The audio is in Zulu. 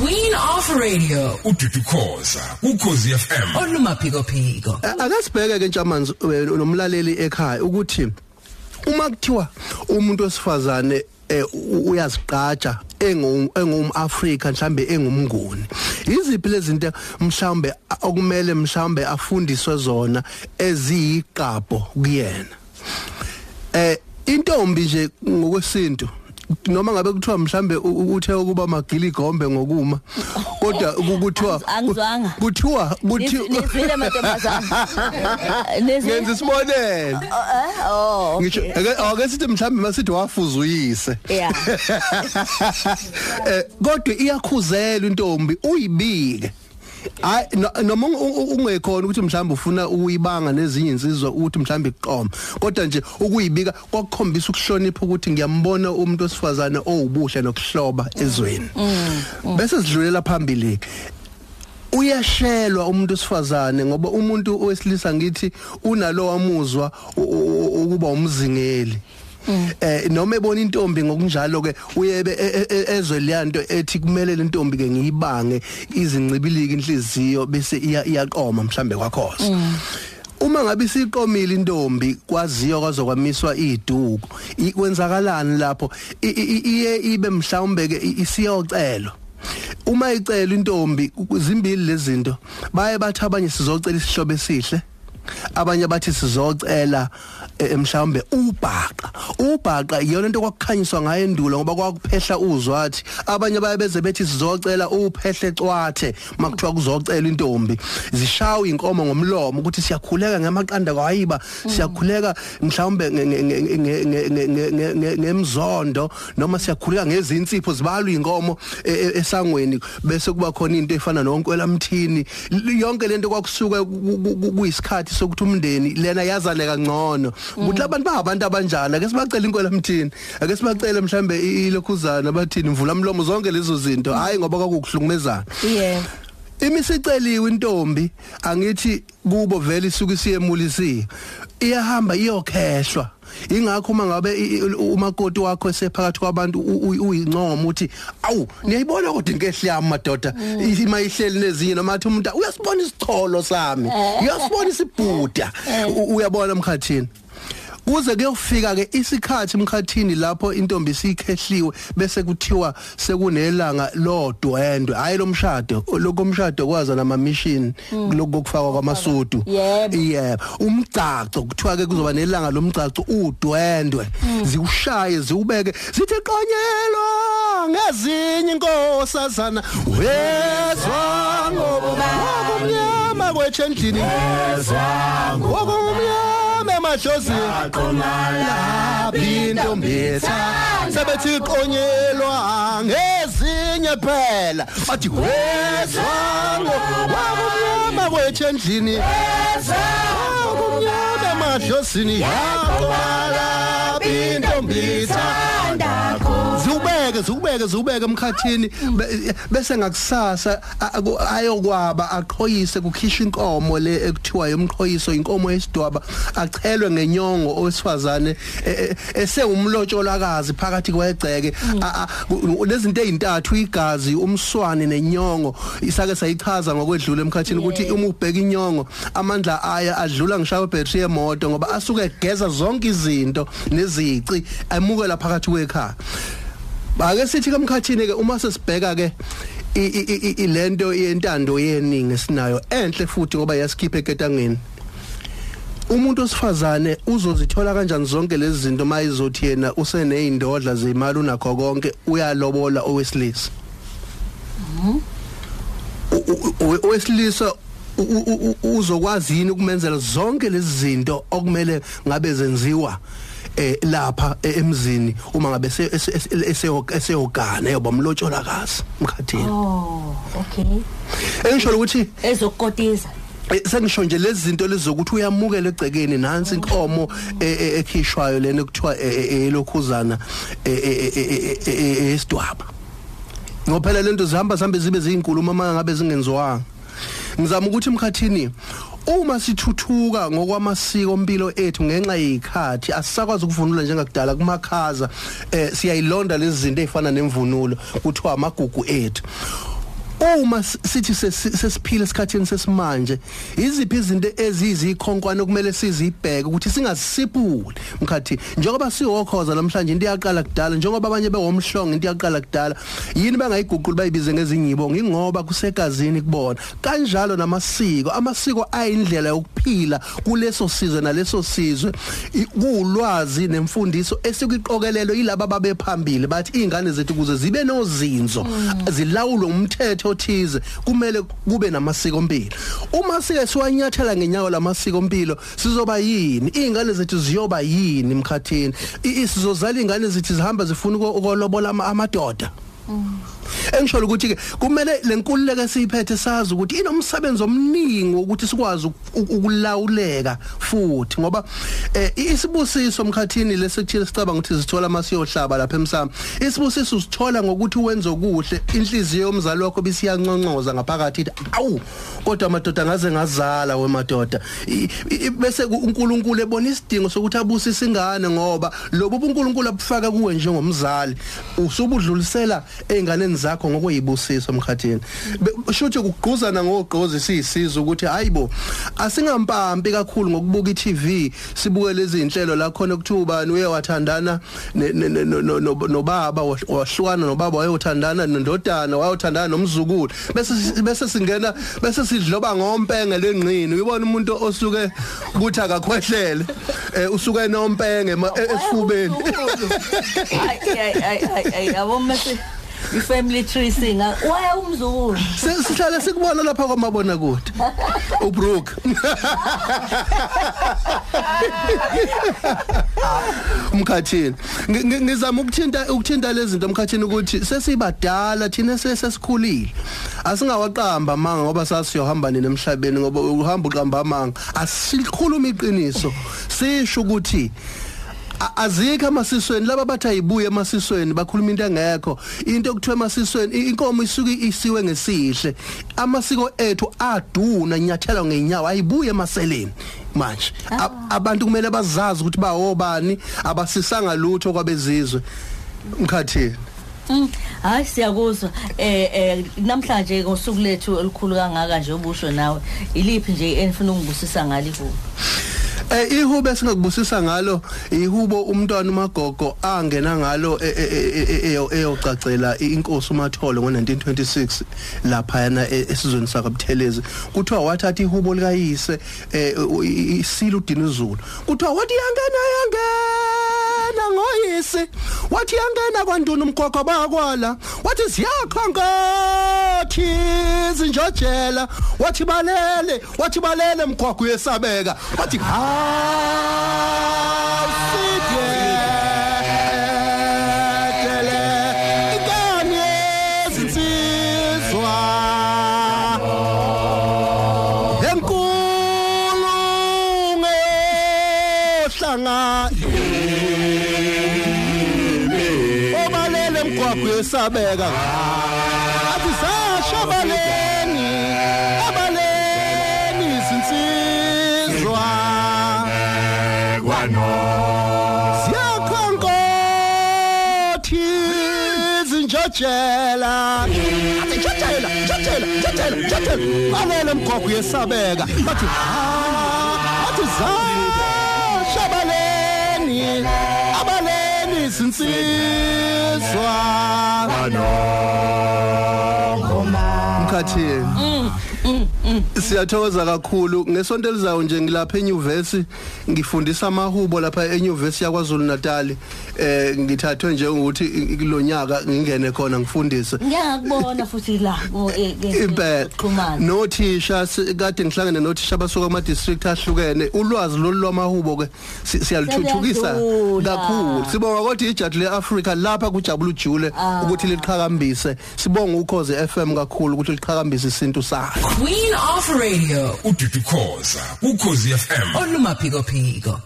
Queen of Radio. Ududu khoza ukhozi FM oluma phiko phiko. ake sibheke ke ntshamanzi nomlaleli ekhaya ukuthi uma kuthiwa umuntu osifazane u- uyaziqatsha engu engumAfrika mhlambe engumnguni iziphi lezi zinto mhlambe okumele mhlambe afundiswe zona eziyiqapho kuyena? Eh intombi nje ngokwesintu noma ngabe kuthiwa mhlambe uthe ukuba magili gombe ngokuma kodwa ku- kuthiwa Angizwanga. kuthiwa kuthiwa Nizwile mantombazana. ngenza isibonelo Oh. ngisho ake ake sithi mhlawumbe masithi wafuza uyise Yeah. eh kodwa iyakhuzela intombi uyibike Ay no- noma ungekhona ukuthi mhlawumbe ufuna uyibanga nezinye insizwa ukuthi mhlawumbe iqoma kodwa nje ukuyibika kwakukhombisa ukuhlonipha ukuthi ngiyambona umuntu osifazane owubuhle nokuhloba ezweni. Bese sidlulela phambili uyashelwa umuntu osifazane ngoba umuntu owesilisa ngithi unalo wamuzwa u- u- u- ukuba umzingeli. Eh noma ebona intombi ngokunjalo ke uyebe e- e- e- ezwe leyanto ethi kumele le ntombi ke ngiyibange izincibilika inhliziyo bese iya- iyaqoma mhlambe kwakhoza Uma ngabe siqomile intombi kwaziyo kwazokwamiswa iduku i- kwenzakalani lapho? Iye ibe mhlawumbe ke isiyocelo uma icela intombi zimbili lezinto baye bathi abanye sizocela isihlobo esihle. abanye bathi sizocela mhlawumbe ubhaqa ubhaqa iyona into kwakukhanyiswa ngayo endulo ngoba kwakuphehla uzwathi abanye baye beze bethi sizocela uphehle cwathe makuthiwa kuzocela intombi zishawa inkomo ngomlomo ukuthi siyakhuleka ngamaqanda kwayiba siyakhuleka mhlawumbe ngemzondo noma siyakhuleka ngezinsipho zibalwa inkomo esangweni bese kuba khona into efana nonkwela mthini yonke lento kwakusuka kuyisikhathi sokuthi umndeni lena yazane kangcono. Ukuthi labantu bahabantu abanjani? Ake sibacela inkwelamthini ake sibacele mhlambe i- ilokhuzana bathini mvula umlomo zonke lezo zinto. Hayi ngoba kwakuhlukumezana Yeah. imisiceliwe intombi angithi kubo vele isuke siyemulisiwe iyahamba iyokhehlwa ingakho uma ngabe i- i- umakoti wakho esephakathi kwabantu u- u- uyincoma uthi awu niyayibona kodwa inkehli yami madoda. Ima ihleli nezinye noma athi umuntu uyasibona isicholo sami. Uyasibona isibhuda. U- uyabona emkhathini kuze kuyofika ke isikhathi emkhathini lapho intombi sikhehliwe bese kuthiwa sekunelanga lodwendwe hayi lomshado lokomshado kwaza nama mission lokufakwa kwamasudu. Yebo. umgcaco kuthiwa ke kuzoba nelanga lomgcaco udwendwe ziwushaye ziubeke zithi qonyelwa ngezinye inkosazana. Wezwa ngokumnyama kwethendlini wezwa ngokumnyama emadlozi yaqomalabi intombetha sebethi iqonyelwa ngezinye phela. Bathi wezango wakumnyama kwethu endlini wakumnyama emadlozini yaqomalabi intombetha ziubeke ziubeke ziubeke emkhathini. Be- bese ngakusasa ayokwaba aqhoyise kukhishwa inkomo le ekuthiwa yomqhoyiso inkomo yesidwaba achelwe ngenyongo owesifazane e- e- esewumlotsholazi phakathi kwegceke. Lezinto ezintathu igazi umswane nenyongo isake sayichaza ngokwedlula emkhathini ukuthi uma ubheka inyongo amandla aya adlula ngishawe battery yemoto ngoba asuke egeza zonke izinto nezici amukela phakathi kwekhaya ake sithi kamkhathini ke uma sesibheka ke i- i- i- i- lento yentando yeningi esinayo enhle futhi ngoba yasikhipha eketangeni. Umuntu osifazane uzozithola kanjani zonke lezi zinto mayizothi yena useneyindodla zemali unakho konke uyalobola owesilisa? Owesilisa uzokwazi yini ukumenzela zonke lezi zinto okumele ngabe zenziwa? Eh lapha eh, emzini uma ngabe eseyogana yoba umlotsholaakazi emkhathini Oh, okay. engisho ukuthi Ezokukotisa. Eh, sengisho nje lezi zinto lezokuthi uyamukela egcekeni nansi inkomo eh, eh, ekhishwayo lena ekuthiwa eh, eh, eh, elokhuzana eh, eh, eh, eh, eh, eh, esidwaba ngophela lento zihamba zihambe zibe ziyinkulumo uma ngabe zingenziwanga ngizama ukuthi emkhathini uma sithuthuka ngokwamasiko impilo ethu ngenxa yezikhathi asisakwazi ukuvunula njengakudala kumakhaza eh siyayilonda lezi zinto ezifana nemvunulo kuthiwa amagugu ethu. Uma s- sithi sesi- sesiphila esikhathini sesimanje iziphi izinto ezizikhonkwane kumele sizibheke ukuthi singazisipuli? Mkhathi njengoba siwokhoza namhlanje into yaqala kudala njengoba abanye bewomhlongo into yaqala kudala yini bangayiguquli bayibize ngezinyibo? Ngingoba kusegazini kubona. Kanjalo namasiko amasiko ayindlela yokuphila kuleso sizwe naleso sizwe. I- kuulwazi nemfundiso esikuqokelelo yilabo ababephambili bathi izingane zethu kuze zibe nozinzo zilawulwe umthetho othize kumele kube namasiko impilo uma sike siwanyathela ngenyawo lamasiko impilo sizoba yini? Izingane zethu ziyoba yini emkhathini? Sizozala izingane zethu zihamba zifuna uko- ukolobola ama- amadoda? Engisho ukuthi ke kumele lenkululeko esiyiphethe sazi ukuthi inomsebenzi omningi ukuthi sikwazi uku- ukulawuleka futhi ngoba eh, isibusiso omkhathini lesikuthile sicabanga ukuthi sithola masiyohlaba lapha emsamo. Isibusiso usithola ngokuthi wenze okuhle inhliziyo yomzali wakho bisiyanconcoza ngaphakathi awu kodwa amadoda ngaze ngazala wemadoda bese ku- uNkulunkulu ebona isidingo sokuthi abusise ingane ngoba lobo uNkulunkulu abufaka kuwe njengomzali usubudlulisela einganeni zakho. Ngokuyibusiso emkhathini. Shuthi kugquzana ngogqozi siyisizwe ukuthi hayibo asingampampi kakhulu ngokubuka iTV sibuke lezi zinhlelo la khona kuthi ubani uye wathandana nobaba wahl- wahlukana nobaba wayothandana nendodana wayothandana nomzukulu. Bese bese singena bese sidloba ngompenge lenqini uyibona umuntu osuke kuthi akakhwehlele eh, usuke nompenge esifubeni? Ay ay ay ay ay yabo mase i-family tree singa waya umzukulu Si- sihlale sikubona lapha kwamabona kude uBrook umkhathini. Ngi- ngi- ngizama ukuthinta ukuthinta lezi zinto umkhathini ukuthi sesibadala thina sesesikhulile asingawaqamba manga ngoba sasiyohamba nini emhlabeni ngoba uhamba uqamba manga asikhuluma iqiniso. Sisho ukuthi A- azikho amasisweni laba bathi ayibuye emasisweni bakhuluma into engekho. Into okuthiwa emasisweni i- inkomo isuke isiwe ngesihle. Amasiko ethu aduna nyathela ngenyawo ayibuye emaseleni. Manje A- abantu kumele bazazi ukuthi bawobani abasisanga lutho kwabezizwe. Mkhathini? Mm, hayi siyakuzwa. Eh eh namhlanje ngosuku lethu elikhulu kangaka nje obusho nawe iliphi nje enifuna ungibusisa ngaliho Eh ihube singakubusisa ngalo ihubo umntwana uMagogo angena ngalo e- e- e- e- eyo- eyocacela inkosi uMatholo ngo1926 lapha yana e- esizweni sakabuthelezi kuthiwa wathatha ihubo likayise eh, u- i- isila udinizulu kuthiwa wathi yangena yangena ngoyisi wathi yangena kwanduna umgogo bakwala wathi ziyakhangathi zinjojela. Wathi balele. Wathi balele mgogo uyesabeka. Wathi hasidele obalele mgwaqo yesabeka. Athi sashabaleni abaleni izinsizwa. Ziyakhankothi zinjojela athi njojela njojela njojela njojela balele mgwaqo yesabeka. Bathi ha bathi zashabaleni abaleni izinsizwa mkhathini siyathokoza kakhulu. Ngesonto elizayo nje ngilapha enyuvesi ngifundisa amahubo lapha enyuvesi yakwaZulu Natal eh ngithathwe nje ukuthi kulonyaka ngingene khona ngifundise. Ngiyakubona futhi la ku- e- e- impela nothisha si- kade ngihlangene nothisha basuka ama district ahlukene. Ulwazi lolu lwamahubo ke si- siyalithuthukisa kakhulu. Sibonga kodwa ijaji leAfrica lapha kujabula ujule ukuthi liqhakambise sibonga ukhoze FM kakhulu ukuthi liqhakambise isintu sakhe Queen of Radio. ududu khoza ukhozi FM Olumaphiko phiko.